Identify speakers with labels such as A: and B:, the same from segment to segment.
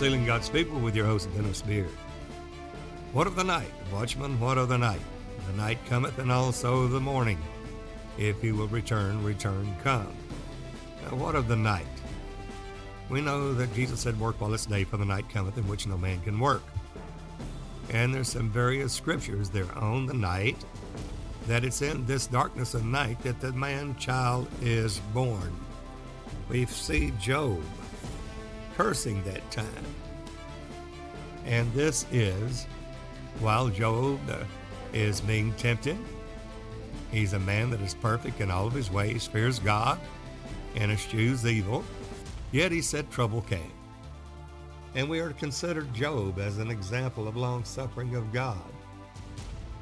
A: Sealing God's People with your host, Dennis Beard. What of the night? Watchman, what of the night? The night cometh and also the morning. If he will return, return come. Now, what of the night? We know that Jesus said, Work while it's day, for the night cometh in which no man can work. And there's some various scriptures there on the night that it's in this darkness of night that the man child is born. We see Job cursing that time. And this is while Job is being tempted. He's a man that is perfect in all of his ways, fears God, and eschews evil. Yet he said trouble came. And we are to consider Job as an example of long suffering of God,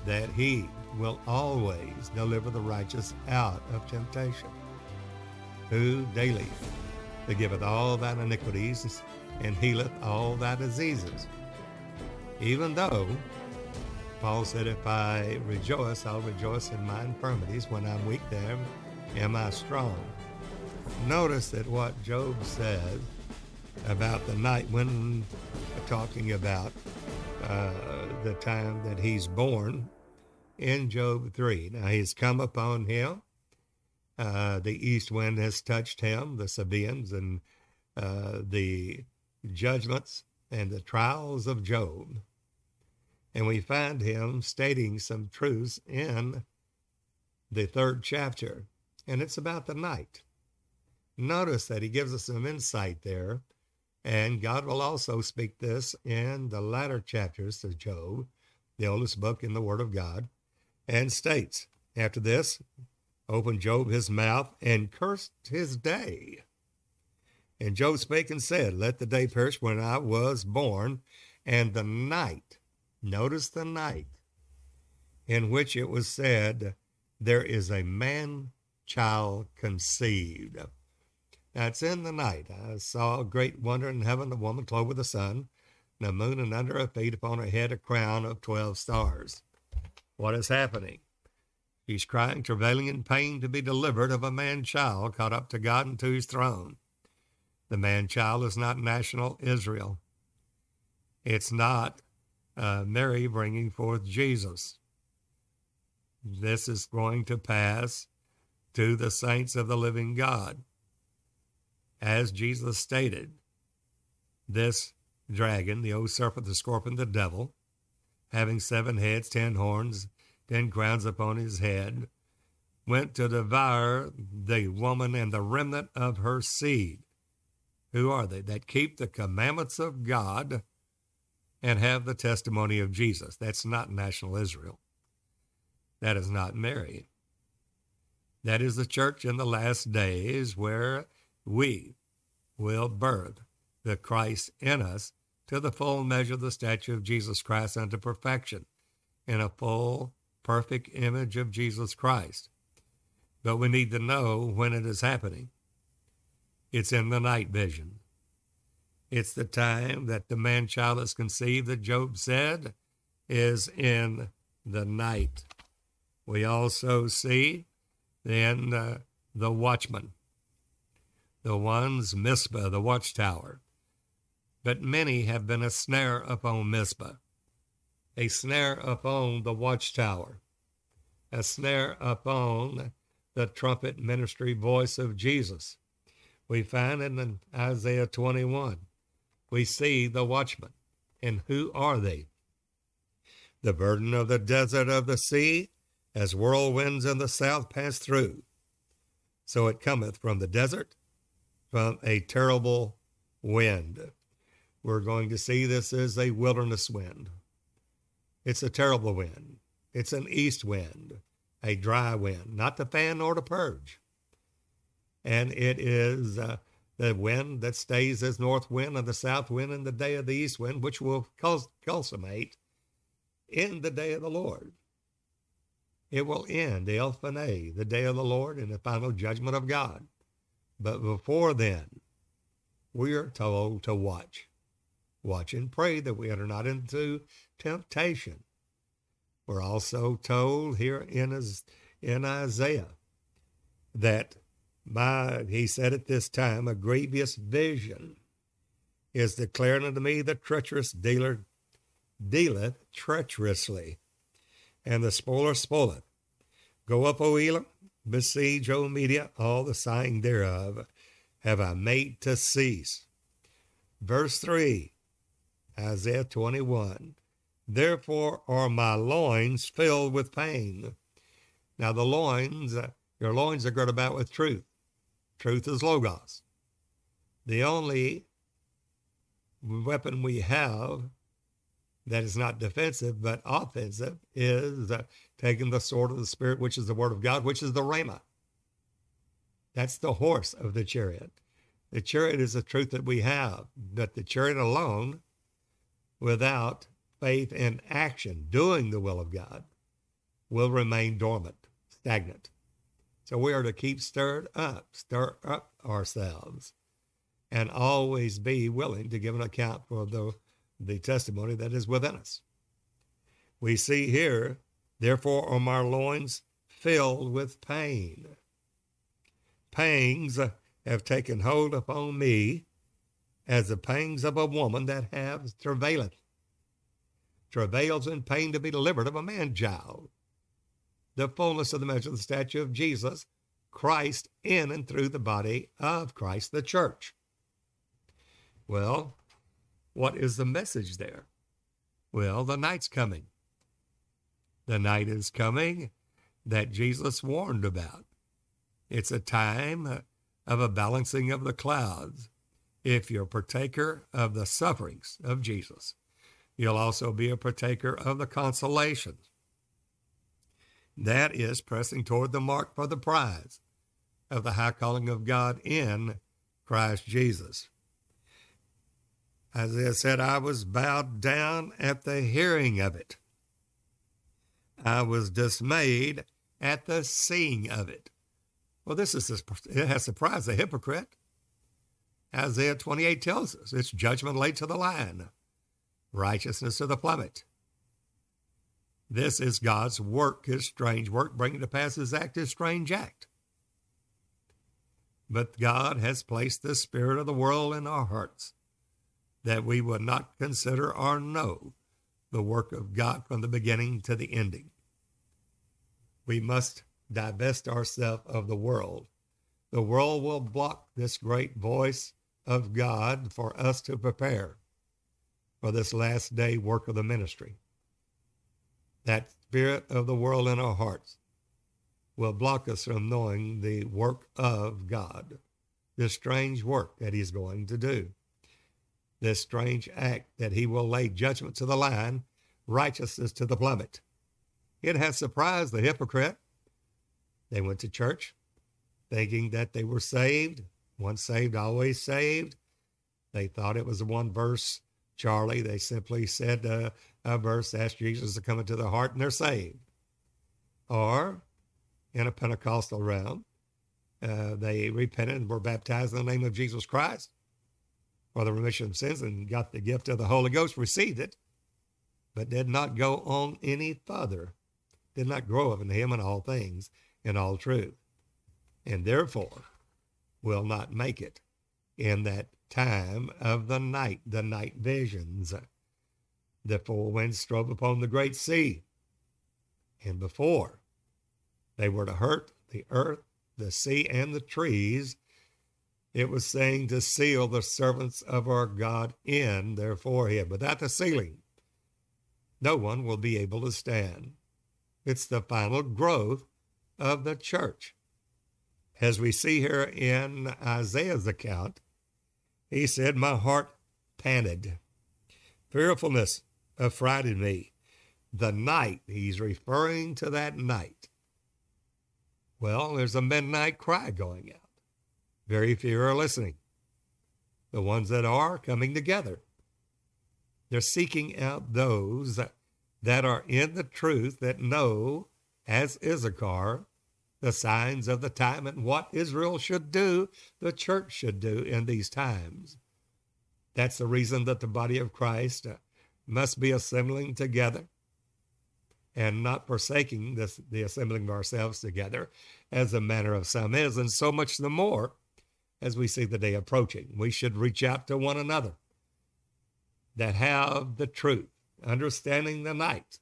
A: that he will always deliver the righteous out of temptation, who daily forgiveth all thine iniquities and healeth all thy diseases. Even though Paul said, If I rejoice, I'll rejoice in my infirmities. When I'm weak, there am I strong. Notice that what Job says about the night when talking about uh, the time that he's born in Job 3. Now he's come upon him. Uh, the east wind has touched him, the Sabaeans, and uh, the judgments and the trials of Job. And we find him stating some truths in the third chapter, and it's about the night. Notice that he gives us some insight there, and God will also speak this in the latter chapters of Job, the oldest book in the Word of God, and states, After this, opened Job his mouth and cursed his day. And Job spake and said, Let the day perish when I was born, and the night, notice the night, in which it was said, There is a man child conceived. That's in the night. I saw a great wonder in heaven, the woman clothed with the sun, the moon, and under her feet upon her head a crown of twelve stars. What is happening? He's crying, travailing in pain to be delivered of a man child caught up to God and to his throne. The man child is not national Israel. It's not uh, Mary bringing forth Jesus. This is going to pass to the saints of the living God. As Jesus stated, this dragon, the old serpent, the scorpion, the devil, having seven heads, ten horns, ten crowns upon his head, went to devour the woman and the remnant of her seed. Who are they? That keep the commandments of God and have the testimony of Jesus. That's not national Israel. That is not Mary. That is the church in the last days where we will birth the Christ in us to the full measure of the stature of Jesus Christ unto perfection in a full, perfect image of Jesus Christ. But we need to know when it is happening. It's in the night vision. It's the time that the man child is conceived that Job said is in the night. We also see then uh, the watchman, the ones Mizpah, the watchtower. But many have been a snare upon Mizpah, a snare upon the watchtower, a snare upon the trumpet ministry voice of Jesus we find in Isaiah 21. We see the watchmen. And who are they? The burden of the desert of the sea, as whirlwinds in the south pass through. So it cometh from the desert, from a terrible wind. We're going to see this as a wilderness wind. It's a terrible wind. It's an east wind, a dry wind, not to fan nor to purge and it is uh, the wind that stays as north wind and the south wind in the day of the east wind, which will consummate in the day of the Lord. It will end, the the day of the Lord, and the final judgment of God. But before then, we are told to watch. Watch and pray that we enter not into temptation. We're also told here in, in Isaiah that by, he said at this time, a grievous vision is declaring unto me the treacherous dealer dealeth treacherously, and the spoiler spoileth. Go up, O Elam, besiege, O Media, all the sighing thereof have I made to cease. Verse 3, Isaiah 21. Therefore are my loins filled with pain. Now, the loins, your loins are girt about with truth. Truth is Logos. The only weapon we have that is not defensive but offensive is uh, taking the sword of the Spirit, which is the Word of God, which is the Rhema. That's the horse of the chariot. The chariot is the truth that we have, but the chariot alone, without faith and action, doing the will of God, will remain dormant, stagnant. So we are to keep stirred up, stir up ourselves, and always be willing to give an account for the, the testimony that is within us. We see here, therefore are my loins filled with pain. Pangs have taken hold upon me as the pangs of a woman that has travaileth travails in pain to be delivered of a man child. The fullness of the measure of the statue of Jesus, Christ in and through the body of Christ, the church. Well, what is the message there? Well, the night's coming. The night is coming that Jesus warned about. It's a time of a balancing of the clouds if you're a partaker of the sufferings of Jesus. You'll also be a partaker of the consolations. That is pressing toward the mark for the prize of the high calling of God in Christ Jesus. Isaiah said, I was bowed down at the hearing of it. I was dismayed at the seeing of it. Well, this is it has surprised the hypocrite. Isaiah 28 tells us it's judgment laid to the lion righteousness to the plummet. This is God's work, his strange work, bringing to pass his act, his strange act. But God has placed the spirit of the world in our hearts that we would not consider or know the work of God from the beginning to the ending. We must divest ourselves of the world. The world will block this great voice of God for us to prepare for this last day work of the ministry. That spirit of the world in our hearts will block us from knowing the work of God, this strange work that He's going to do, this strange act that He will lay judgment to the line, righteousness to the plummet. It has surprised the hypocrite. They went to church thinking that they were saved, once saved, always saved. They thought it was a one verse Charlie. They simply said uh, a verse, ask Jesus to come into their heart, and they're saved. Or in a Pentecostal realm, uh, they repented and were baptized in the name of Jesus Christ for the remission of sins and got the gift of the Holy Ghost, received it, but did not go on any further, did not grow up in Him in all things, in all truth, and therefore will not make it in that time of the night, the night visions. The four winds strove upon the great sea. And before they were to hurt the earth, the sea, and the trees, it was saying to seal the servants of our God in their forehead. Without the sealing, no one will be able to stand. It's the final growth of the church. As we see here in Isaiah's account, he said, My heart panted. Fearfulness affrighted me. The night, he's referring to that night. Well, there's a midnight cry going out. Very few are listening. The ones that are coming together. They're seeking out those that, are in the truth that know, as Issachar, the signs of the time and what Israel should do, the church should do in these times. That's the reason that the body of Christ uh, must be assembling together and not forsaking this, the assembling of ourselves together as the manner of some is, and so much the more as we see the day approaching. We should reach out to one another that have the truth, understanding the night.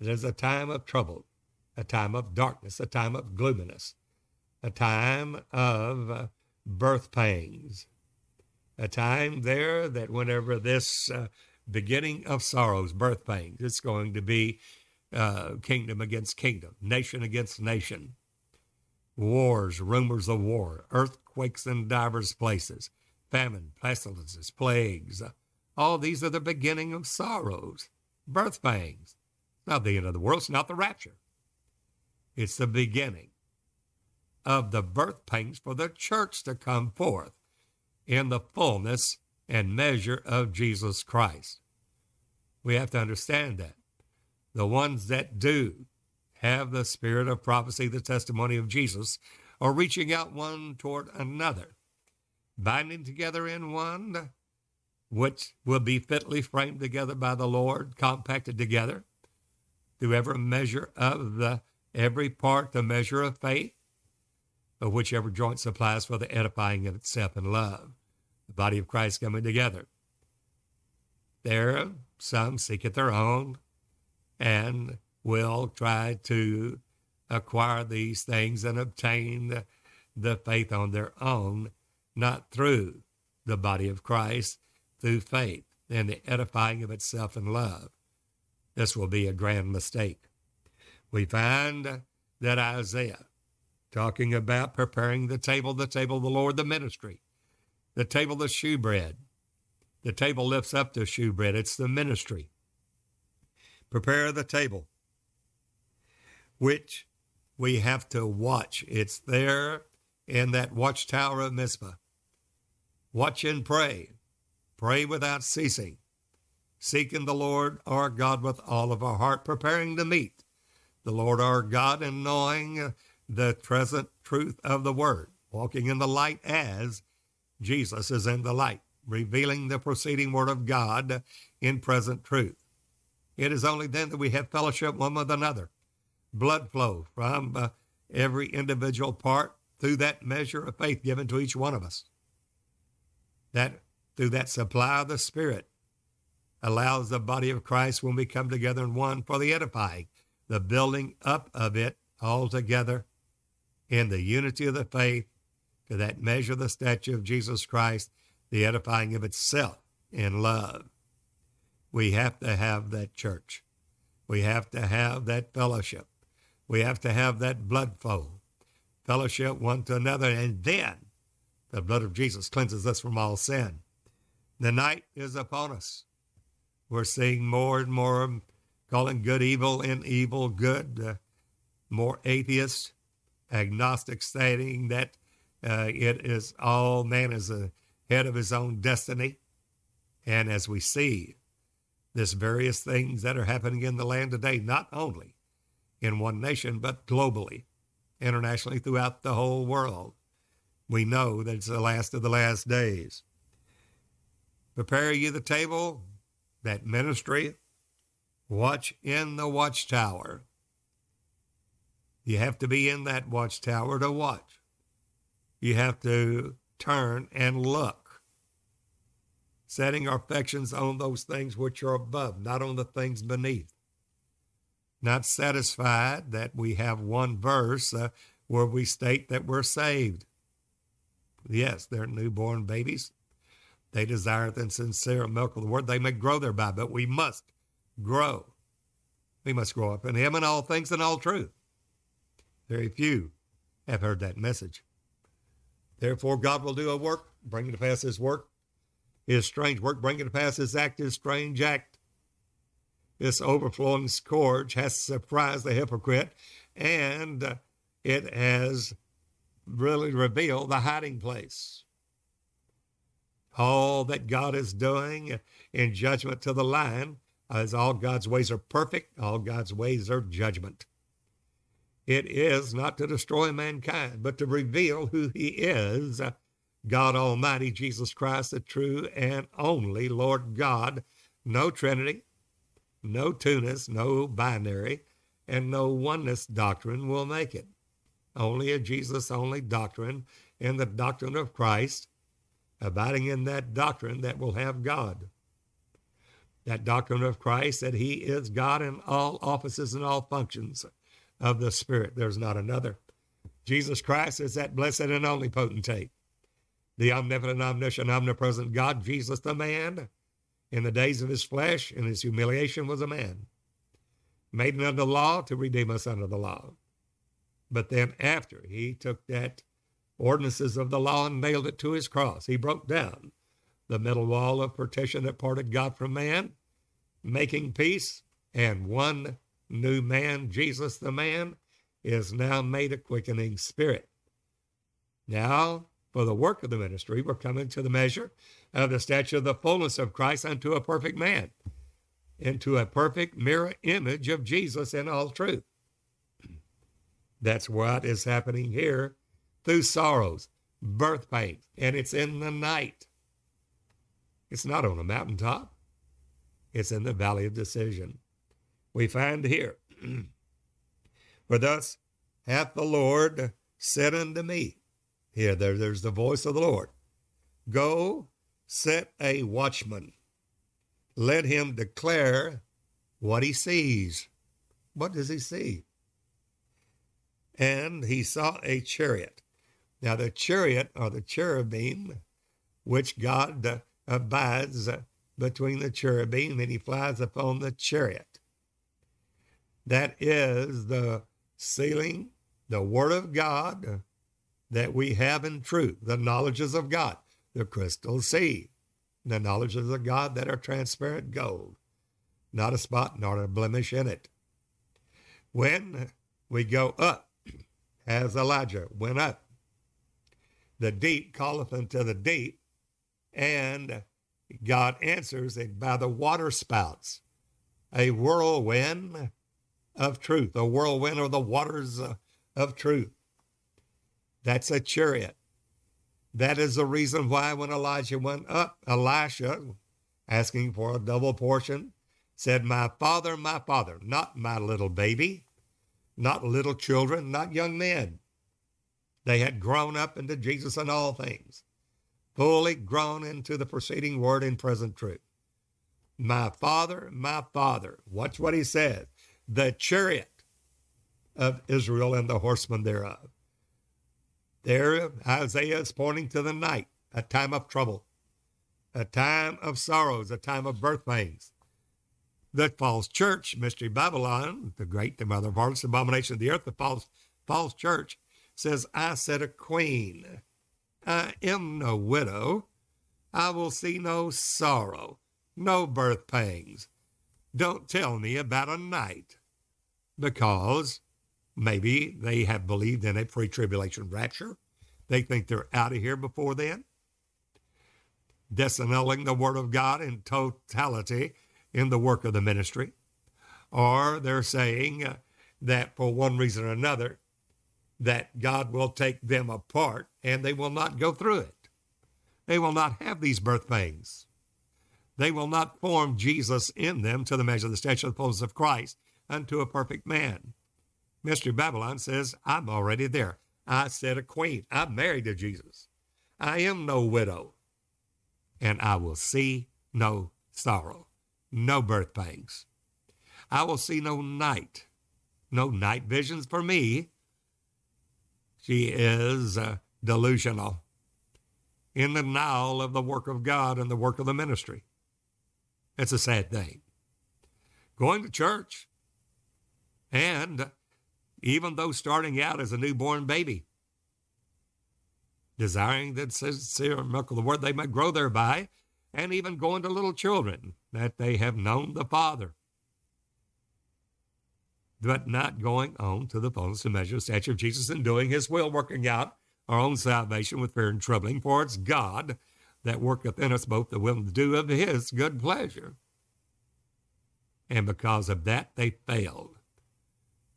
A: It is a time of trouble, a time of darkness, a time of gloominess, a time of uh, birth pangs, a time there that whenever this uh, beginning of sorrows, birth pangs, it's going to be uh, kingdom against kingdom, nation against nation, wars, rumors of war, earthquakes in divers places, famine, pestilences, plagues. All these are the beginning of sorrows, birth pangs. Not the end of the world, it's not the rapture. It's the beginning of the birth pangs for the church to come forth in the fullness and measure of Jesus Christ. We have to understand that. The ones that do have the spirit of prophecy, the testimony of Jesus, are reaching out one toward another, binding together in one, which will be fitly framed together by the Lord, compacted together through every measure of the every part, the measure of faith, of whichever joint supplies for the edifying of itself in love, the body of Christ coming together. There, some seek it their own and will try to acquire these things and obtain the, the faith on their own, not through the body of Christ, through faith and the edifying of itself in love. This will be a grand mistake. We find that Isaiah talking about preparing the table, the table of the Lord, the ministry, the table, the shewbread. The table lifts up the shewbread, it's the ministry. Prepare the table, which we have to watch. It's there in that watchtower of Mizpah. Watch and pray. Pray without ceasing. Seeking the Lord our God with all of our heart, preparing to meet the Lord our God and knowing the present truth of the Word, walking in the light as Jesus is in the light, revealing the proceeding Word of God in present truth. It is only then that we have fellowship one with another, blood flow from uh, every individual part through that measure of faith given to each one of us. That through that supply of the Spirit allows the body of Christ when we come together in one for the edifying, the building up of it all together in the unity of the faith to that measure the stature of Jesus Christ, the edifying of itself in love. We have to have that church. We have to have that fellowship. We have to have that blood flow, fellowship one to another, and then the blood of Jesus cleanses us from all sin. The night is upon us. We're seeing more and more calling good evil and evil good, uh, more atheists, agnostics stating that uh, it is all man is the head of his own destiny. And as we see this various things that are happening in the land today, not only in one nation, but globally, internationally, throughout the whole world, we know that it's the last of the last days. Prepare ye the table, that ministry, watch in the watchtower you have to be in that watchtower to watch. You have to turn and look, setting our affections on those things which are above, not on the things beneath. Not satisfied that we have one verse uh, where we state that we're saved. Yes, they're newborn babies. They desire the sincere milk of the word. They may grow thereby, but we must grow. We must grow up in Him in all things and all truth. Very few have heard that message. Therefore, God will do a work, bringing to pass his work, his strange work, bringing to pass his act, his strange act. This overflowing scourge has surprised the hypocrite, and it has really revealed the hiding place. All that God is doing in judgment to the lion, as all God's ways are perfect, all God's ways are judgment. It is not to destroy mankind, but to reveal who he is God Almighty, Jesus Christ, the true and only Lord God. No Trinity, no two-ness, no binary, and no oneness doctrine will make it. Only a Jesus only doctrine and the doctrine of Christ, abiding in that doctrine that will have God. That doctrine of Christ that he is God in all offices and all functions of the Spirit. There's not another. Jesus Christ is that blessed and only potentate, the omnipotent, omniscient, omnipresent God, Jesus the man, in the days of his flesh, in his humiliation, was a man, made under the law to redeem us under the law. But then after he took that ordinances of the law and nailed it to his cross, he broke down the middle wall of partition that parted God from man, making peace, and one new man, Jesus the man, is now made a quickening spirit. Now, for the work of the ministry, we're coming to the measure of the stature of the fullness of Christ unto a perfect man, into a perfect mirror image of Jesus in all truth. That's what is happening here through sorrows, birth pains, and it's in the night. It's not on a mountaintop, it's in the valley of decision. We find here, For thus hath the Lord said unto me, here there, there's the voice of the Lord, go set a watchman, let him declare what he sees. What does he see? And he saw a chariot. Now, the chariot or the cherubim, which God abides between the cherubim and he flies upon the chariot. That is the sealing, the Word of God that we have in truth, the knowledges of God, the crystal sea, the knowledges of God that are transparent gold, not a spot nor a blemish in it. When we go up, as Elijah went up, the deep calleth unto the deep, and God answers it by the water spouts, a whirlwind of truth, a whirlwind of the waters uh, of truth. That's a chariot. That is the reason why when Elijah went up, Elisha, asking for a double portion, said, My father, my father, not my little baby, not little children, not young men. They had grown up into Jesus in all things fully grown into the preceding word in present truth. My father, my father. Watch what he says. The chariot of Israel and the horsemen thereof. There, Isaiah is pointing to the night, a time of trouble, a time of sorrows, a time of birth pains. The false church, Mystery Babylon, the great, the mother of harlots, abomination of the earth, the false, false church, says, I said a queen I am no widow. I will see no sorrow, no birth pangs. Don't tell me about a night. Because maybe they have believed in a pre tribulation rapture. They think they're out of here before then. Disannulling the Word of God in totality in the work of the ministry. Or they're saying that for one reason or another, that God will take them apart and they will not go through it. They will not have these birth pains. They will not form Jesus in them to the measure of the stature of the fullness of Christ unto a perfect man. Mystery Babylon says, I'm already there. I said a queen. I'm married to Jesus. I am no widow. And I will see no sorrow, no birth pangs. I will see no night, no night visions for me she is uh, delusional. In the denial of the work of God and the work of the ministry. It's a sad thing. Going to church, and even though starting out as a newborn baby, desiring that sincere milk of the word they might grow thereby, and even going to little children that they have known the Father but not going on to the fullness and measure of stature of Jesus and doing his will, working out our own salvation with fear and trembling, for it's God that worketh in us both the will and the do of his good pleasure. And because of that, they failed.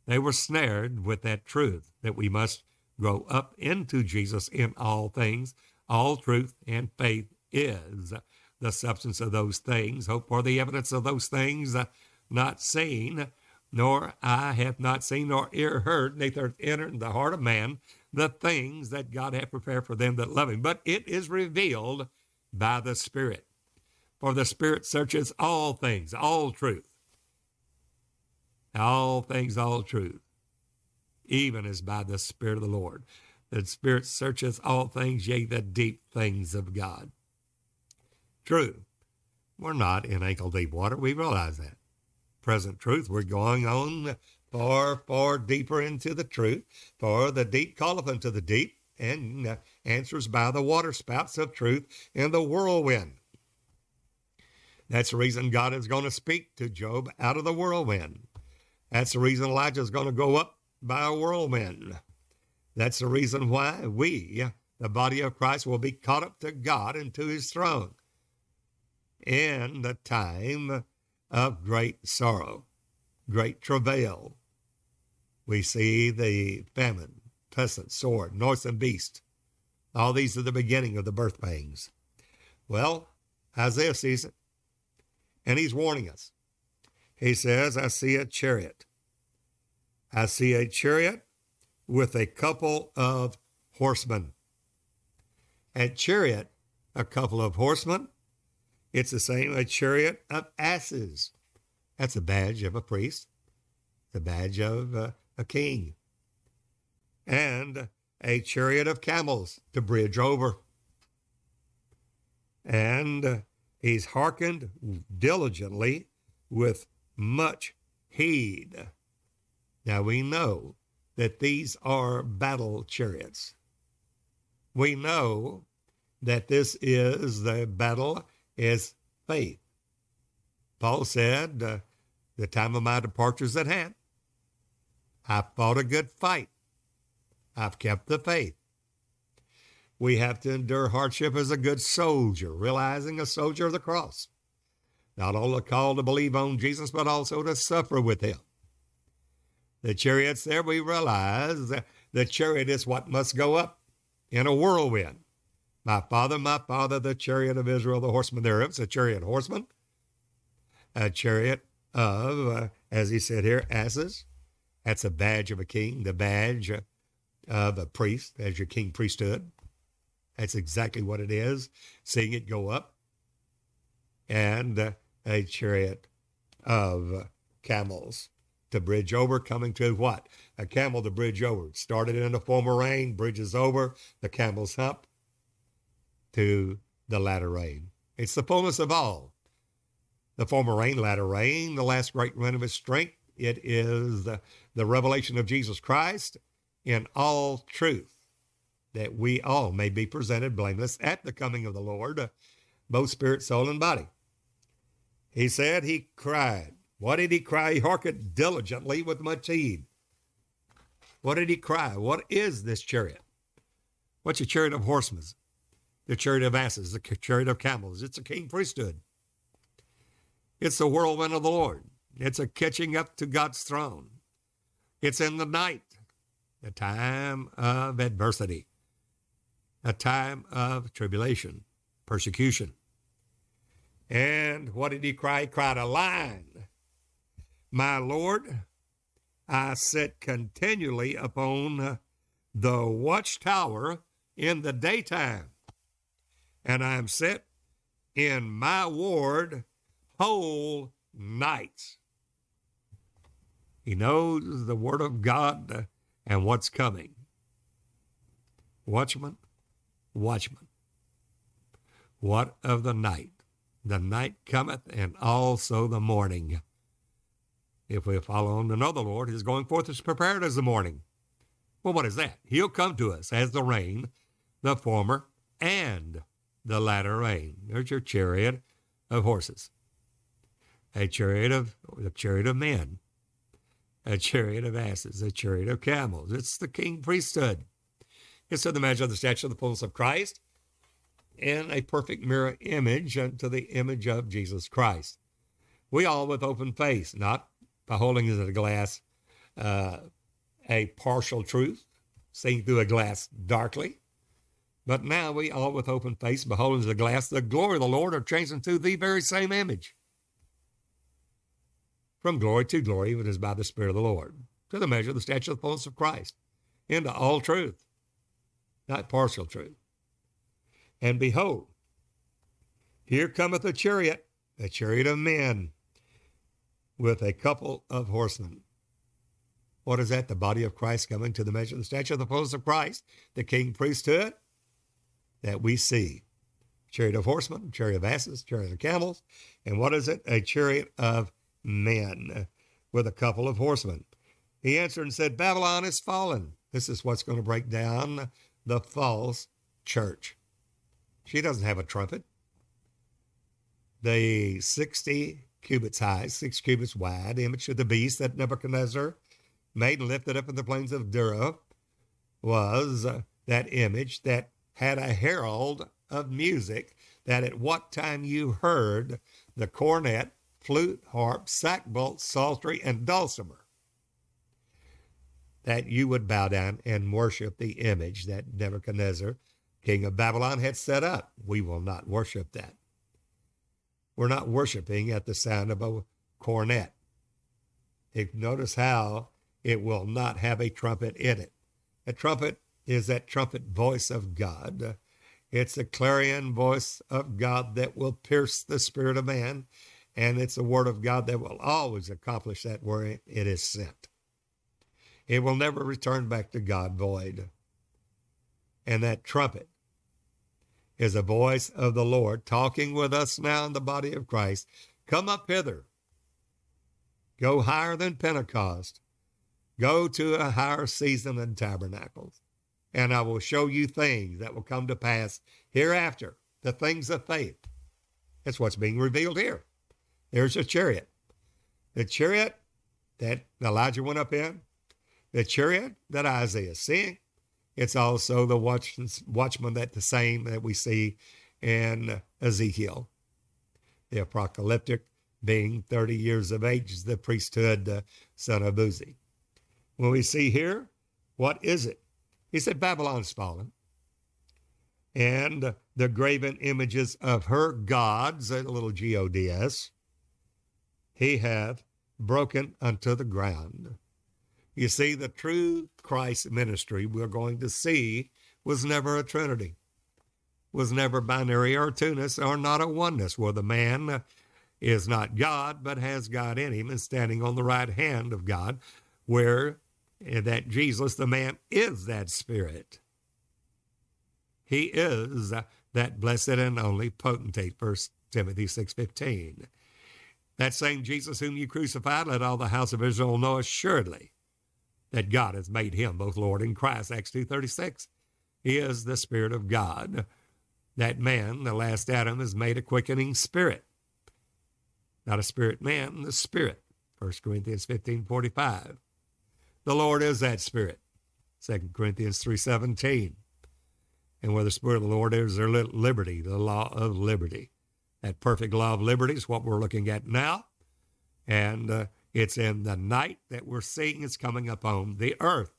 A: They were snared with that truth that we must grow up into Jesus in all things. All truth and faith is the substance of those things, hope for the evidence of those things uh, not seen, nor eye hath not seen, nor ear heard, neither entered in the heart of man the things that God hath prepared for them that love him. But it is revealed by the Spirit. For the Spirit searches all things, all truth. All things, all truth, even as by the Spirit of the Lord. The Spirit searches all things, yea, the deep things of God. True. We're not in ankle deep water. We realize that. Present truth, we're going on far, far deeper into the truth, for the deep calleth unto the deep, and uh, answers by the waterspouts of truth in the whirlwind. That's the reason God is going to speak to Job out of the whirlwind. That's the reason Elijah is going to go up by a whirlwind. That's the reason why we, the body of Christ, will be caught up to God and to his throne in the time of great sorrow, great travail. We see the famine, pestilence, sword, northern beast. All these are the beginning of the birth pangs. Well, Isaiah sees it, and he's warning us. He says, I see a chariot. I see a chariot with a couple of horsemen. A chariot, a couple of horsemen, it's the same, a chariot of asses. That's a badge of a priest, the badge of uh, a king. And a chariot of camels to bridge over. And uh, he's hearkened diligently with much heed. Now we know that these are battle chariots. We know that this is the battle is faith. Paul said, uh, The time of my departure is at hand. I've fought a good fight. I've kept the faith. We have to endure hardship as a good soldier, realizing a soldier of the cross. Not only called to believe on Jesus, but also to suffer with him. The chariots there, we realize that the chariot is what must go up in a whirlwind. My father, my father, the chariot of Israel, the horseman thereof. It's a chariot horseman, a chariot of, uh, as he said here, asses. That's a badge of a king, the badge of a priest, as your king priesthood. That's exactly what it is, seeing it go up. And uh, a chariot of camels to bridge over, coming to what? A camel to bridge over. Started in the former rain, bridges over, the camel's hump, to the latter rain. It's the fullness of all. The former rain, latter rain, the last great rain of his strength. It is the, the revelation of Jesus Christ in all truth, that we all may be presented blameless at the coming of the Lord, both spirit, soul, and body. He said he cried. What did he cry? He hearkened diligently with much heed. What did he cry? What is this chariot? What's a chariot of horsemen? The chariot of asses, the chariot of camels. It's a king priesthood. It's the whirlwind of the Lord. It's a catching up to God's throne. It's in the night, a time of adversity, a time of tribulation, persecution. And what did he cry? He cried a line. My Lord, I sit continually upon the watchtower in the daytime and I am set in my ward whole nights. He knows the word of God and what's coming. Watchman, watchman, what of the night? The night cometh and also the morning. If we follow on the Lord, his going forth is prepared as the morning. Well, what is that? He'll come to us as the rain, the former and the latter rain. There's your chariot of horses, a chariot of a chariot of men, a chariot of asses, a chariot of camels. It's the king priesthood. It's in the measure of the stature of the fullness of Christ, in a perfect mirror image unto the image of Jesus Christ. We all with open face, not beholding as a glass uh, a partial truth, seeing through a glass darkly, but now we all with open face, behold beholding the glass, the glory of the Lord are changed into the very same image. From glory to glory, it is by the Spirit of the Lord, to the measure of the stature of the fullness of Christ, into all truth, not partial truth. And behold, Here cometh a chariot, a chariot of men, with a couple of horsemen. What is that? The body of Christ coming to the measure of the stature of the fullness of Christ, the king priesthood that we see. Chariot of horsemen, chariot of asses, chariot of camels. And what is it? A chariot of men with a couple of horsemen. He answered and said, Babylon is fallen. This is what's going to break down the false church. She doesn't have a trumpet. The 60 cubits high, six cubits wide, image of the beast that Nebuchadnezzar made and lifted up in the plains of Dura was that image that had a herald of music that at what time you heard the cornet, flute, harp, sackbut, psaltery, and dulcimer, that you would bow down and worship the image that Nebuchadnezzar, king of Babylon, had set up. We will not worship that. We're not worshiping at the sound of a cornet. If notice how it will not have a trumpet in it. A trumpet is that trumpet voice of God it's a clarion voice of God that will pierce the spirit of man, and it's a word of God that will always accomplish that where it is sent. It will never return back to God void. And that trumpet is a voice of the Lord talking with us now in the body of Christ. Come up hither. Go higher than Pentecost. Go to a higher season than tabernacles and I will show you things that will come to pass hereafter, the things of faith. That's what's being revealed here. There's a chariot. The chariot that Elijah went up in, the chariot that Isaiah is seeing. It's also the watch, watchman that the same that we see in Ezekiel. The apocalyptic being 30 years of age, the priesthood uh, son of Buzi. When we see here, what is it? He said, Babylon's fallen. And the graven images of her gods, a little G O D S, he hath broken unto the ground. You see, the true Christ ministry we're going to see was never a trinity, was never binary or two-ness or not a oneness, where the man is not God, but has God in him and standing on the right hand of God, where that Jesus, the man, is that Spirit. He is that blessed and only potentate, 1 Timothy 6.15. That same Jesus whom you crucified, let all the house of Israel know assuredly that God has made him both Lord and Christ, Acts 2.36. He is the Spirit of God. That man, the last Adam, is made a quickening spirit. Not a spirit man, the Spirit, 1 Corinthians 15.45. The Lord is that Spirit. 2 Corinthians 3.17. And where the Spirit of the Lord is, there liberty, the law of liberty. That perfect law of liberty is what we're looking at now. And uh, it's in the night that we're seeing is coming upon the earth.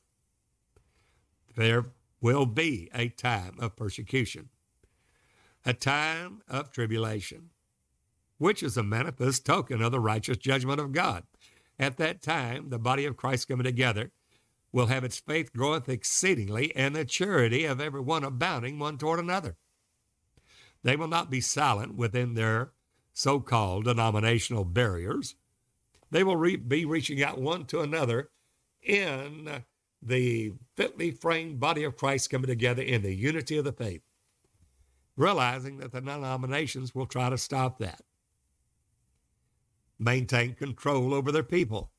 A: There will be a time of persecution, a time of tribulation, which is a manifest token of the righteous judgment of God. At that time, the body of Christ coming together will have its faith groweth exceedingly, and the charity of every one abounding one toward another. They will not be silent within their so called denominational barriers. They will re- be reaching out one to another in the fitly framed body of Christ coming together in the unity of the faith, realizing that the denominations will try to stop that maintain control over their people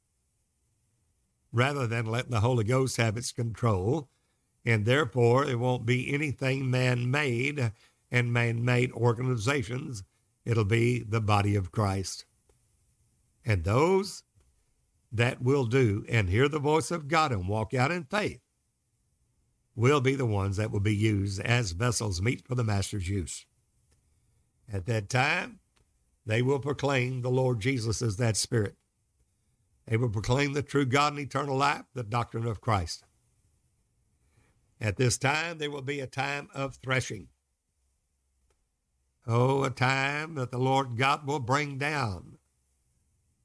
A: rather than letting the Holy Ghost have its control. And therefore, it won't be anything man made and man made organizations. It'll be the body of Christ. And those that will do and hear the voice of God and walk out in faith will be the ones that will be used as vessels meet for the Master's use. At that time, they will proclaim the Lord Jesus as that Spirit. They will proclaim the true God and eternal life, the doctrine of Christ. At this time, there will be a time of threshing. Oh, a time that the Lord God will bring down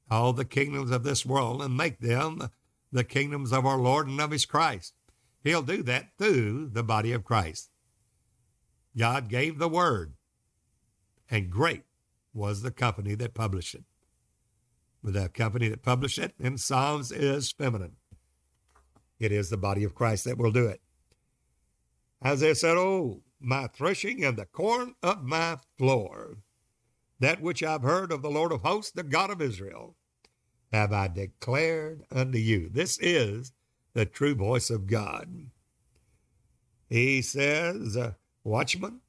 A: all the kingdoms of this world and make them the kingdoms of our Lord and of his Christ. He'll do that through the body of Christ. God gave the word and great was the company that published it. But the company that published it in Psalms is feminine. It is the body of Christ that will do it. Isaiah said, Oh, my threshing and the corn of my floor, that which I've heard of the Lord of hosts, the God of Israel, have I declared unto you. This is the true voice of God. He says, Watchman,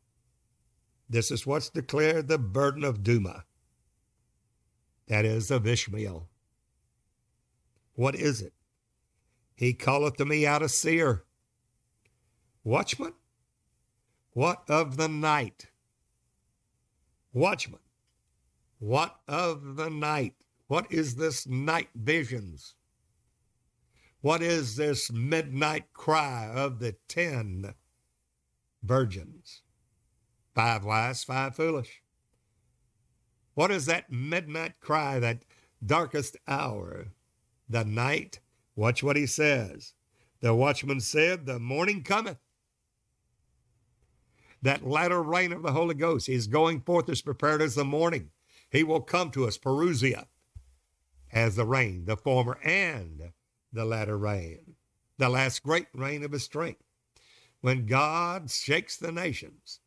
A: this is what's declared the burden of Duma. That is of Ishmael. What is it? He calleth to me out of Seir. Watchman, what of the night? Watchman, what of the night? What is this night visions? What is this midnight cry of the ten virgins? Five wise, five foolish. What is that midnight cry, that darkest hour? The night. Watch what he says. The watchman said, The morning cometh. That latter rain of the Holy Ghost is going forth as prepared as the morning. He will come to us, Parousia, as the rain, the former and the latter rain, the last great rain of his strength. When God shakes the nations,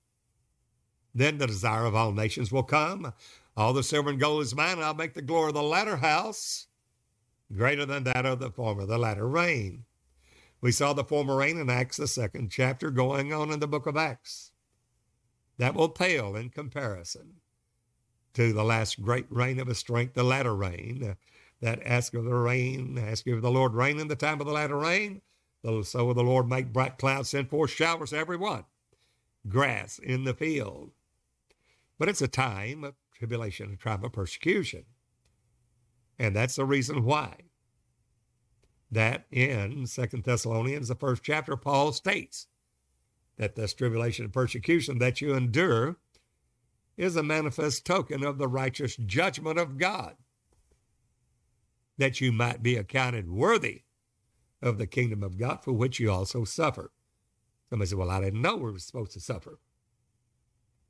A: then the desire of all nations will come. All the silver and gold is mine, and I'll make the glory of the latter house greater than that of the former, the latter rain. We saw the former rain in Acts, the second chapter, going on in the book of Acts. That will pale in comparison to the last great rain of his strength, the latter rain, that ask of the rain, ask of the Lord rain in the time of the latter rain. So will the Lord make bright clouds, send forth showers every one, grass in the field. But it's a time of tribulation, a time of persecution. And that's the reason why that in Second Thessalonians, the first chapter, Paul states that this tribulation and persecution that you endure is a manifest token of the righteous judgment of God, that you might be accounted worthy of the kingdom of God for which you also suffer. Somebody said, Well, I didn't know we were supposed to suffer.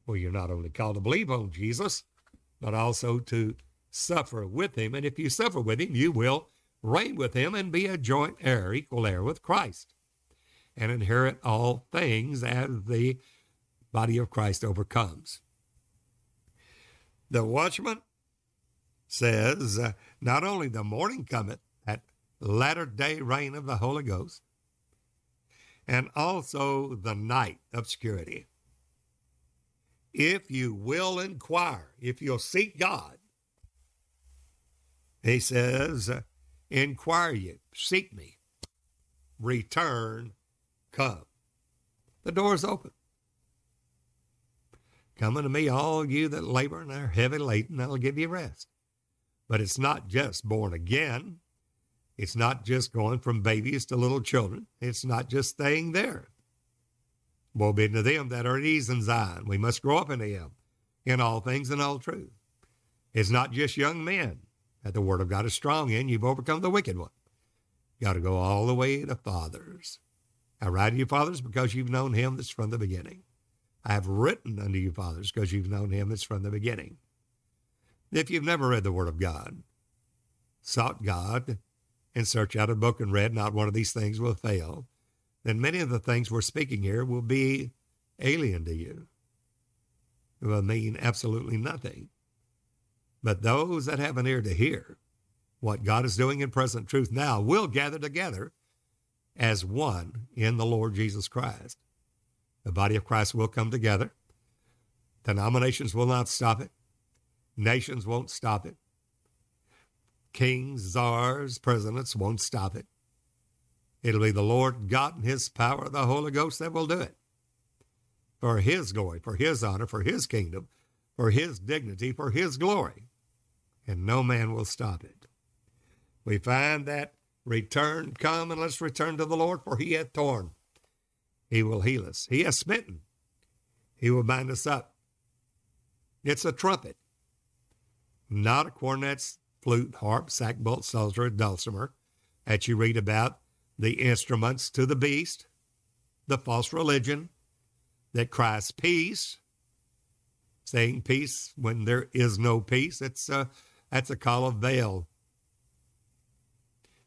A: Well, you're not only called to believe on Jesus, but also to suffer with him. And if you suffer with him, you will reign with him and be a joint heir, equal heir with Christ, and inherit all things as the body of Christ overcomes. The watchman says, uh, Not only the morning cometh, that latter day reign of the Holy Ghost, and also the night obscurity. If you will inquire, if you'll seek God, he says, Inquire ye, seek me, return, come. The door is open. Come unto me, all you that labor and are heavy laden, I'll give you rest. But it's not just born again. It's not just going from babies to little children. It's not just staying there. Woe be to them that are at ease in Zion. We must grow up in Him in all things and all truth. It's not just young men that the word of God is strong in. You've overcome the wicked one. You got to go all the way to fathers. I write to you, fathers, because you've known him that's from the beginning. I have written unto you, fathers, because you've known him that's from the beginning. If you've never read the Word of God, sought God, and search out a book and read, not one of these things will fail, then many of the things we're speaking here will be alien to you. It will mean absolutely nothing. But those that have an ear to hear what God is doing in present truth now will gather together as one in the Lord Jesus Christ. The body of Christ will come together. Denominations will not stop it. Nations won't stop it. Kings, czars, presidents won't stop it. It'll be the Lord God and His power, the Holy Ghost, that will do it. For His glory, for His honor, for His kingdom, for His dignity, for His glory. And no man will stop it. We find that return, come and let's return to the Lord, for He hath torn he will heal us. He has smitten. He will bind us up. It's a trumpet, not a cornet, flute, harp, sackbut, psalter, dulcimer that you read about the instruments to the beast, the false religion that cries peace, saying peace when there is no peace. It's a, that's a call of Baal.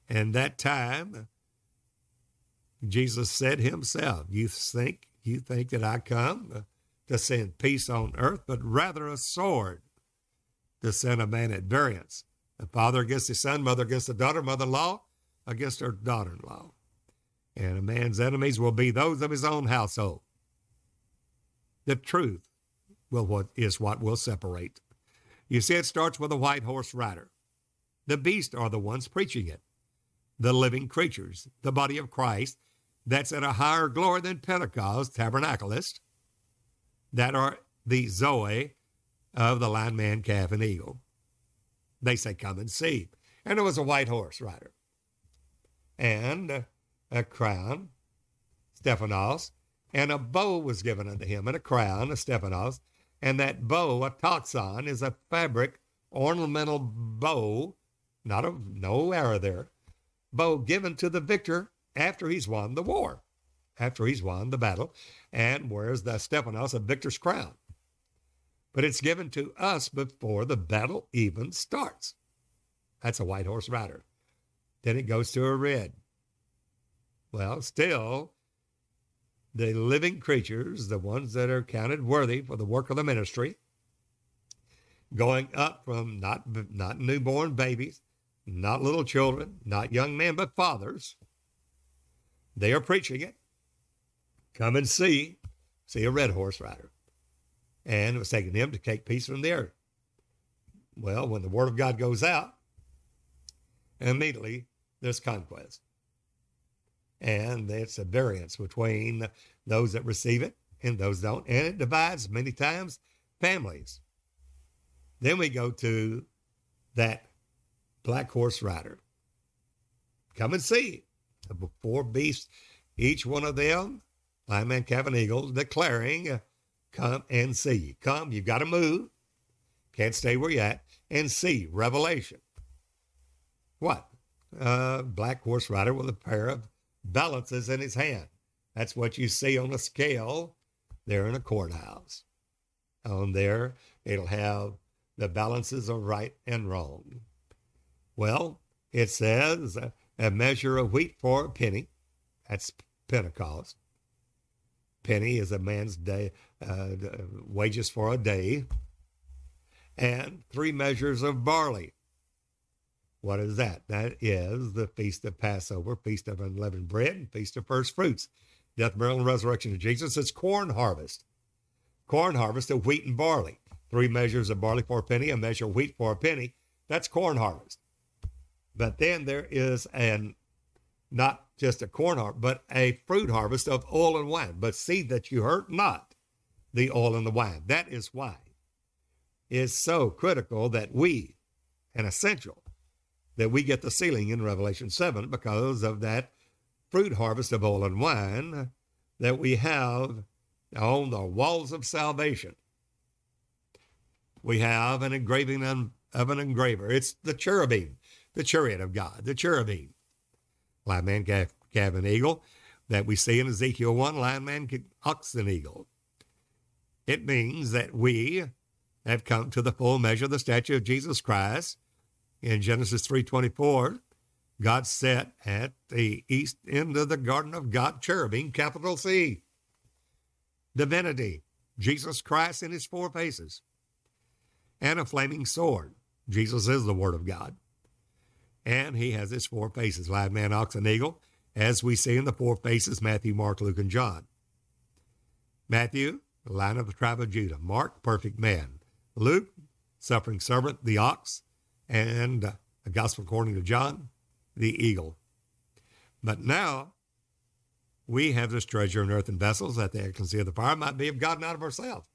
A: And that time, Jesus said himself, You think you think that I come to send peace on earth, but rather a sword to send a man at variance. A father against his son, mother against the daughter, mother in law against her daughter in law. And a man's enemies will be those of his own household. The truth will what is what will separate. You see, it starts with a white horse rider. The beasts are the ones preaching it. The living creatures, the body of Christ, that's at a higher glory than Pentecost tabernacleists, that are the Zoe of the lion, man, calf, and eagle. They say, Come and see. And there was a white horse rider and a crown, Stephanos, and a bow was given unto him, and a crown, a Stephanos, and that bow, a toxon, is a fabric ornamental bow, not a no error there, bow given to the victor after he's won the war, after he's won the battle, and wears the Stephanos, a victor's crown. But it's given to us before the battle even starts. That's a white horse rider. Then it goes to a red. Well, still, the living creatures, the ones that are counted worthy for the work of the ministry, going up from not, not newborn babies, not little children, not young men, but fathers, they are preaching it. Come and see, see a red horse rider. And it was taking them to take peace from the earth. Well, when the word of God goes out, immediately there's conquest. And it's a variance between those that receive it and those don't. And it divides many times families. Then we go to that black horse rider. Come and see the four beasts, each one of them, lion, man, calf, and eagle, declaring, uh, Come and see. Come, you've got to move. Can't stay where you're at. And see. Revelation. What? A black horse rider with a pair of balances in his hand. That's what you see on a scale there in a courthouse. On there, it'll have the balances of right and wrong. Well, it says a measure of wheat for a penny. That's Pentecost. Penny is a man's day uh, wages for a day, and three measures of barley. What is that? That is the feast of Passover, feast of unleavened bread, and feast of first fruits. Death, burial, and resurrection of Jesus. It's corn harvest. Corn harvest of wheat and barley. Three measures of barley for a penny, a measure of wheat for a penny. That's corn harvest. But then there is an not just a corn harvest, but a fruit harvest of oil and wine. But see that you hurt not the oil and the wine. That is why it's so critical that we, and essential, that we get the sealing in Revelation 7 because of that fruit harvest of oil and wine that we have on the walls of salvation. We have an engraving of an engraver. It's the cherubim the chariot of God, the cherubim. Lion man, calf, calf and eagle that we see in Ezekiel 1, lion man, ox and eagle. It means that we have come to the full measure of the stature of Jesus Christ. In Genesis 3.24, God set at the east end of the garden of God cherubim, capital C. Divinity, Jesus Christ in his four faces. And a flaming sword. Jesus is the Word of God and he has his four faces lion, man, ox, and eagle, as we see in the four faces Matthew, Mark, Luke, and John. Matthew, the line of the tribe of Judah. Mark, perfect man. Luke, suffering servant, the ox, and the gospel according to John, the eagle. But now we have this treasure in earthen vessels that they the excellency of the fire might be of God, not of ourselves.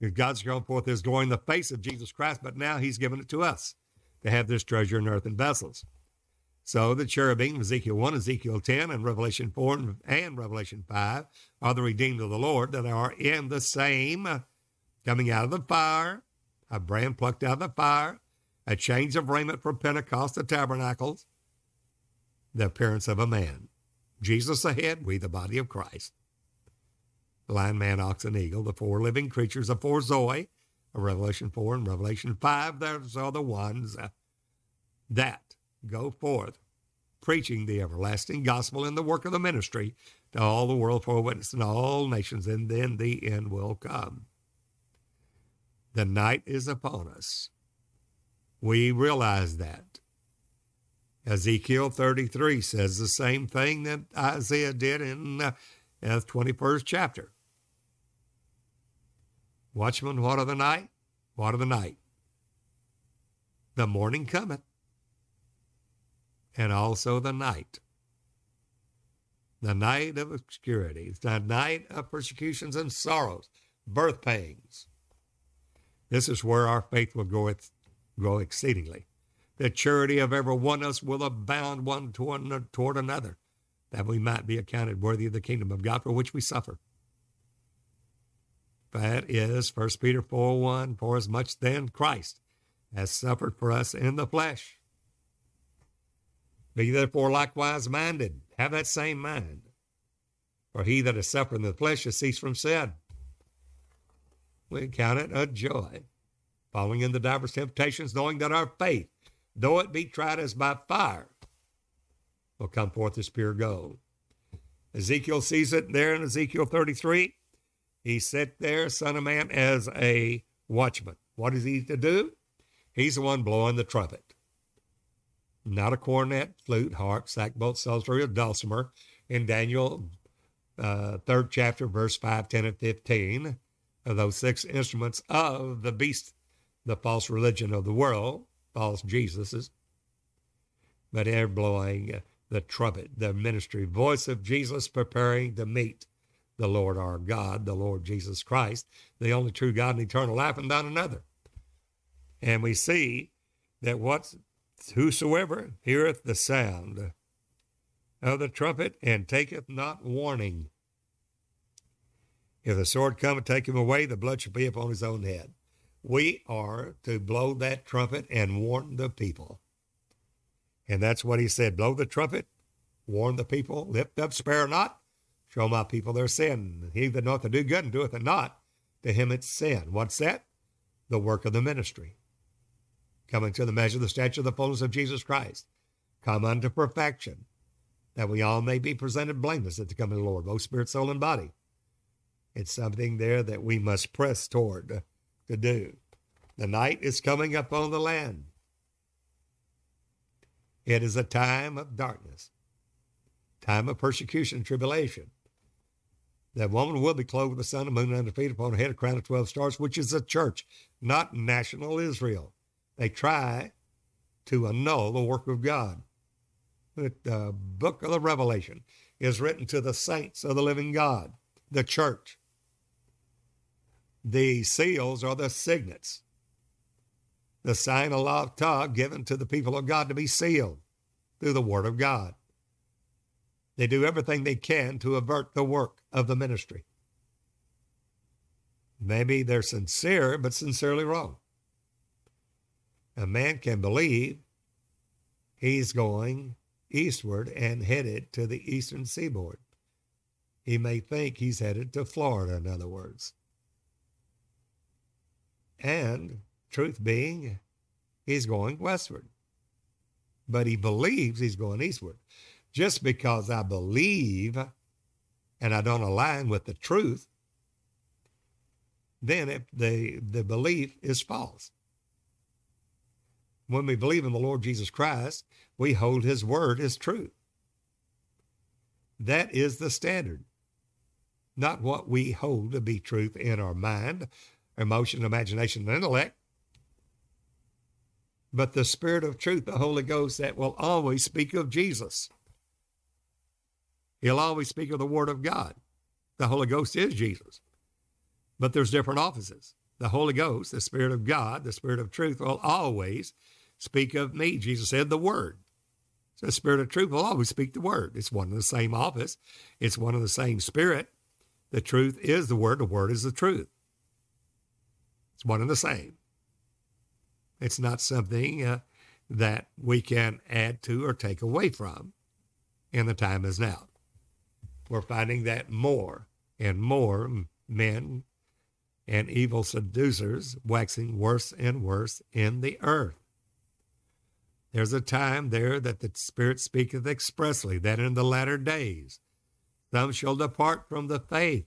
A: If God's shown forth his glory in the face of Jesus Christ, but now he's given it to us to have this treasure in earthen vessels. So the cherubim, Ezekiel 1, Ezekiel 10, and Revelation 4 and Revelation 5 are the redeemed of the Lord that are in the same coming out of the fire, a brand plucked out of the fire, a change of raiment from Pentecost to tabernacles, the appearance of a man. Jesus ahead, we the body of Christ. The lion, man, ox, and eagle, the four living creatures, the four Zoe, Revelation 4 and Revelation 5, those are the ones uh, that go forth preaching the everlasting gospel in the work of the ministry to all the world for a witness in all nations, and then the end will come. The night is upon us. We realize that. Ezekiel 33 says the same thing that Isaiah did in uh, the 21st chapter. Watchman, what of the night? What of the night? The morning cometh, and also the night. The night of obscurity, the night of persecutions and sorrows, birth pangs. This is where our faith will grow, grow exceedingly. The charity of every one of us will abound one toward, another, that we might be accounted worthy of the kingdom of God for which we suffer. That is 1 Peter 4 1, for as much then Christ has suffered for us in the flesh. Be therefore likewise minded, have that same mind. For he that has suffered in the flesh has ceased from sin. We count it a joy, following in the divers temptations, knowing that our faith, though it be tried as by fire, will come forth as pure gold. Ezekiel sees it there in Ezekiel 33. He sat there, Son of Man, as a watchman. What is he to do? He's the one blowing the trumpet. Not a cornet, flute, harp, sackbut, psaltery, or dulcimer. In Daniel, uh, third chapter, verse 5, 10, and 15, of those six instruments of the beast, the false religion of the world, false Jesuses. But they're blowing the trumpet, the ministry voice of Jesus preparing to meet the Lord our God, the Lord Jesus Christ, the only true God and eternal life, and not another. And we see that what whosoever heareth the sound of the trumpet and taketh not warning, if the sword come and take him away, the blood shall be upon his own head. We are to blow that trumpet and warn the people. And that's what he said blow the trumpet, warn the people, lift up, spare not, Show my people their sin. He that knoweth to do good and doeth it not, to him it's sin. What's that? The work of the ministry. Coming to the measure of the stature of the fullness of Jesus Christ. Come unto perfection, that we all may be presented blameless at the coming of the Lord, both spirit, soul, and body. It's something there that we must press toward to do. The night is coming upon the land. It is a time of darkness, time of persecution tribulation. That woman will be clothed with the sun and moon under feet upon her head, a crown of 12 stars, which is the church, not national Israel. They try to annul the work of God. The book of the Revelation is written to the saints of the living God, the church. The seals are the signets, the sign of law given to the people of God to be sealed through the word of God. They do everything they can to avert the work of the ministry. Maybe they're sincere, but sincerely wrong. A man can believe he's going eastward and headed to the eastern seaboard. He may think he's headed to Florida, in other words. And truth being, he's going westward. But he believes he's going eastward just because I believe and I don't align with the truth, then it, the, the belief is false. When we believe in the Lord Jesus Christ, we hold his word as truth. That is the standard, not what we hold to be truth in our mind, emotion, imagination, and intellect, but the Spirit of truth, the Holy Ghost, that will always speak of Jesus. He'll always speak of the Word of God. The Holy Ghost is Jesus. But there's different offices. The Holy Ghost, the Spirit of God, the Spirit of truth will always speak of me. Jesus said the Word. So the Spirit of truth will always speak the Word. It's one of the same office. It's one of the same Spirit. The truth is the Word. The Word is the truth. It's one and the same. It's not something uh, that we can add to or take away from. And the time is now we're finding that more and more men and evil seducers waxing worse and worse in the earth. There's a time there that the Spirit speaketh expressly that in the latter days some shall depart from the faith.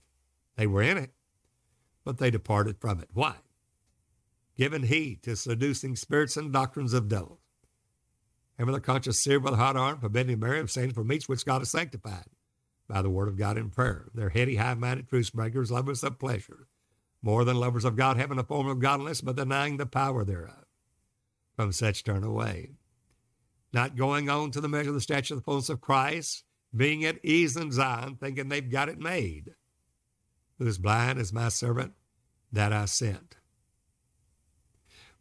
A: They were in it, but they departed from it. Why? Given heed to seducing spirits and doctrines of devils. Having the conscience seared by the hot iron, forbidding marriage, abstaining from meats which God has sanctified by the word of God in prayer. They're heady, high-minded truth breakers, lovers of pleasure, more than lovers of God, having a form of godliness, but denying the power thereof. From such turn away. Not going on to the measure of the stature of the fullness of Christ, being at ease in Zion, thinking they've got it made. Who is blind as my servant that I sent.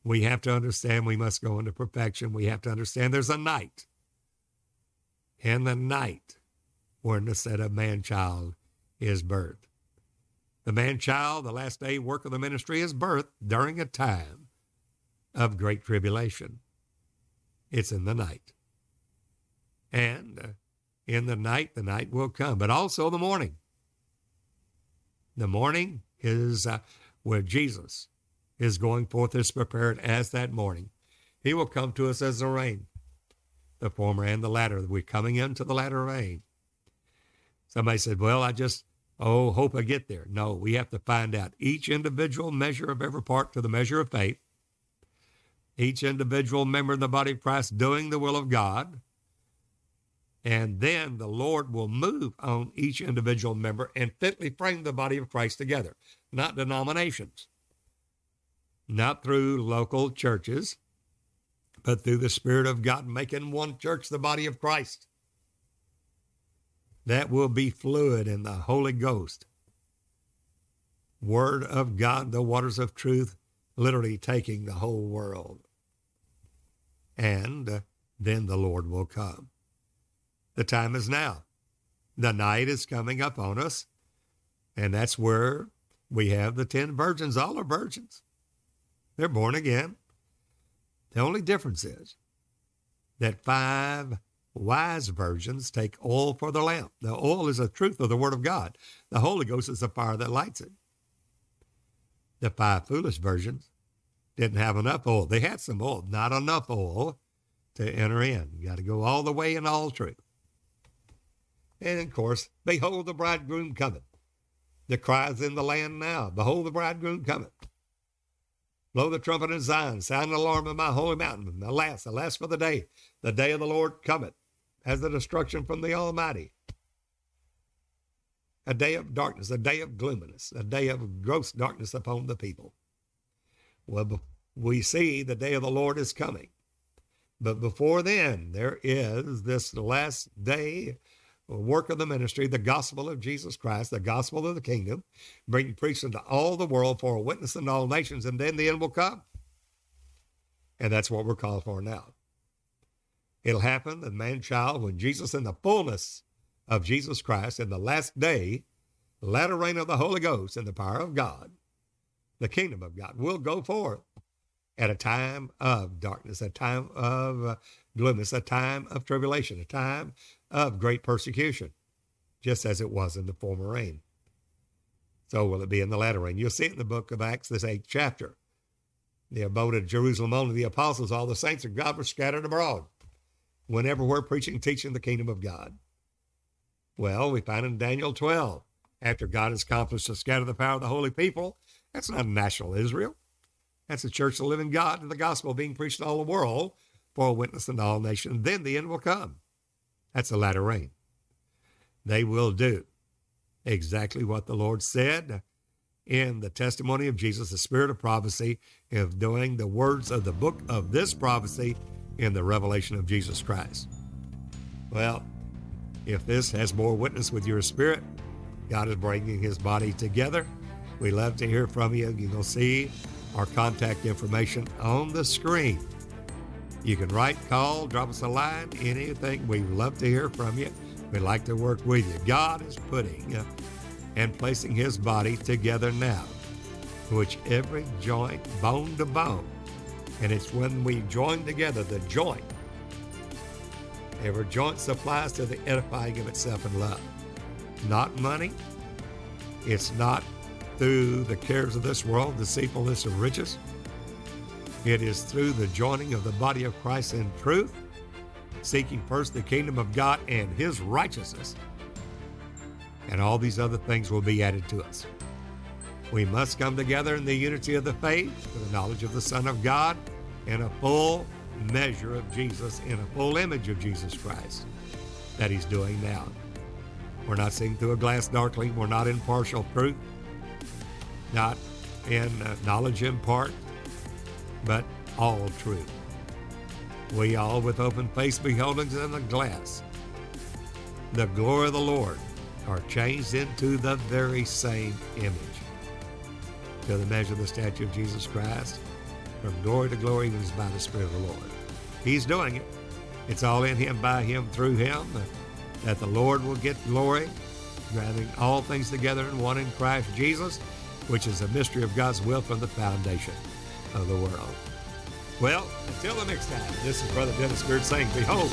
A: We have to understand we must go into perfection. We have to understand there's a night. And the night when the set of man child is birth. The man child, the last day work of the ministry, is birth during a time of great tribulation. It's in the night. And uh, in the night, the night will come, but also the morning. The morning is uh, where Jesus is going forth as prepared as that morning. He will come to us as the rain, the former and the latter. We're coming into the latter rain. Somebody said, Well, I just Oh, hope I get there. No, we have to find out each individual measure of every part to the measure of faith, each individual member in the body of Christ doing the will of God. And then the Lord will move on each individual member and fitly frame the body of Christ together, not denominations, not through local churches, but through the Spirit of God making one church the body of Christ that will be fluid in the Holy Ghost. Word of God, the waters of truth, literally taking the whole world. And uh, then the Lord will come. The time is now. The night is coming up on us. And that's where we have the 10 virgins. All are virgins. They're born again. The only difference is that five Wise virgins take oil for the lamp. The oil is the truth of the Word of God. The Holy Ghost is the fire that lights it. The five foolish virgins didn't have enough oil. They had some oil, not enough oil to enter in. You got to go all the way in all truth. And of course, behold, the bridegroom cometh. The cry is in the land now. Behold, the bridegroom cometh. Blow the trumpet in Zion, sound the alarm in my holy mountain. Alas, alas for the day. The day of the Lord cometh as the destruction from the Almighty. A day of darkness, a day of gloominess, a day of gross darkness upon the people. Well, we see the day of the Lord is coming. But before then, there is this last day work of the ministry, the gospel of Jesus Christ, the gospel of the kingdom, bringing preached into all the world for a witness in all nations, and then the end will come. And that's what we're called for now. It'll happen, the man child, when Jesus in the fullness of Jesus Christ in the last day, latter rain of the Holy Ghost and the power of God, the kingdom of God will go forth at a time of darkness, a time of uh, gloomness, a time of tribulation, a time of great persecution, just as it was in the former rain. So will it be in the latter rain. You'll see it in the book of Acts, this eighth chapter. The abode of Jerusalem only the apostles, all the saints of God were scattered abroad whenever we're preaching teaching the kingdom of God? Well, we find in Daniel 12, after God has accomplished to scatter the power of the holy people, that's not a national Israel. That's the church of the living God and the gospel being preached to all the world for a witness in all nations. Then the end will come. That's the latter rain. They will do exactly what the Lord said in the testimony of Jesus, the spirit of prophecy, of doing the words of the book of this prophecy in the revelation of Jesus Christ. Well, if this has more witness with your spirit, God is bringing his body together. We love to hear from you. You will see our contact information on the screen. You can write, call, drop us a line, anything. We'd love to hear from you. We'd like to work with you. God is putting uh, and placing his body together now, which every joint, bone to bone, and it's when we join together, the joint, every joint supplies to the edifying of itself in love. Not money. It's not through the cares of this world, deceitfulness of riches. It is through the joining of the body of Christ in truth, seeking first the kingdom of God and his righteousness. And all these other things will be added to us. We must come together in the unity of the faith, the knowledge of the Son of God, in a full measure of Jesus, in a full image of Jesus Christ that he's doing now. We're not seeing through a glass darkly. We're not in partial truth, not in uh, knowledge in part, but all true. We all, with open face, beholding in the glass the glory of the Lord, are changed into the very same image. To the measure of the statue of Jesus Christ, from glory to glory, even as by the Spirit of the Lord. He's doing it. It's all in Him, by Him, through Him, that the Lord will get glory, gathering all things together in one in Christ Jesus, which is the mystery of God's will from the foundation of the world. Well, until the next time, this is Brother Dennis Beard saying, Behold,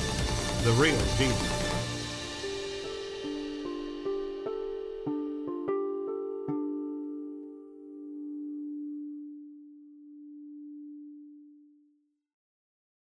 A: the real Jesus.